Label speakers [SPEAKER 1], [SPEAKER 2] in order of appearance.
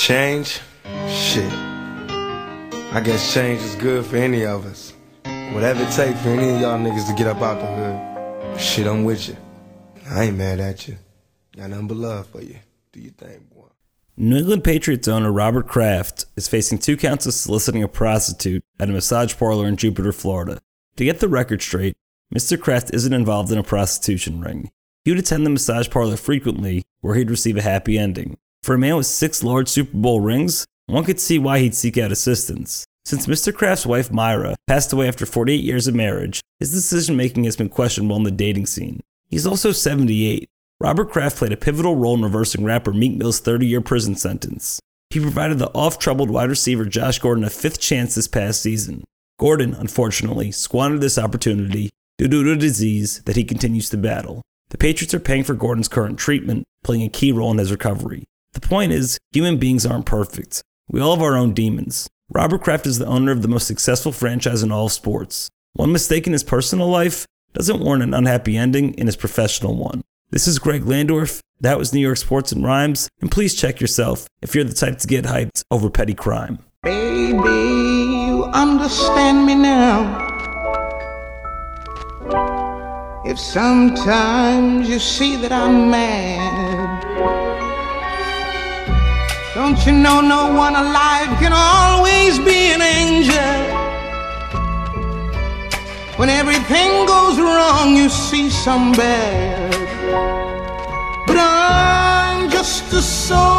[SPEAKER 1] Change? Shit. I guess change is good for any of us. Whatever it takes for any of y'all niggas to get up out the hood. Shit, I'm with you. I ain't mad at you. Got nothing but love for you. Do your thing, boy.
[SPEAKER 2] New England Patriots owner Robert Kraft is facing two counts of soliciting a prostitute at a massage parlor in Jupiter, Florida. To get the record straight, Mr. Kraft isn't involved in a prostitution ring. He would attend the massage parlor frequently, where he'd receive a happy ending. For a man with six large Super Bowl rings, one could see why he'd seek out assistance. Since Mr. Kraft's wife Myra passed away after 48 years of marriage, his decision making has been questionable in the dating scene. He's also 78. Robert Kraft played a pivotal role in reversing rapper Meek Mill's 30 year prison sentence. He provided the off troubled wide receiver Josh Gordon a fifth chance this past season. Gordon, unfortunately, squandered this opportunity due to a disease that he continues to battle. The Patriots are paying for Gordon's current treatment, playing a key role in his recovery. The point is, human beings aren't perfect. We all have our own demons. Robert Kraft is the owner of the most successful franchise in all of sports. One mistake in his personal life doesn't warrant an unhappy ending in his professional one. This is Greg Landorf. That was New York Sports and Rhymes. And please check yourself if you're the type to get hyped over petty crime.
[SPEAKER 3] Baby, you understand me now. If sometimes you see that I'm mad, don't you know no one alive can always be an angel? When everything goes wrong, you see some bad. But I'm just a soul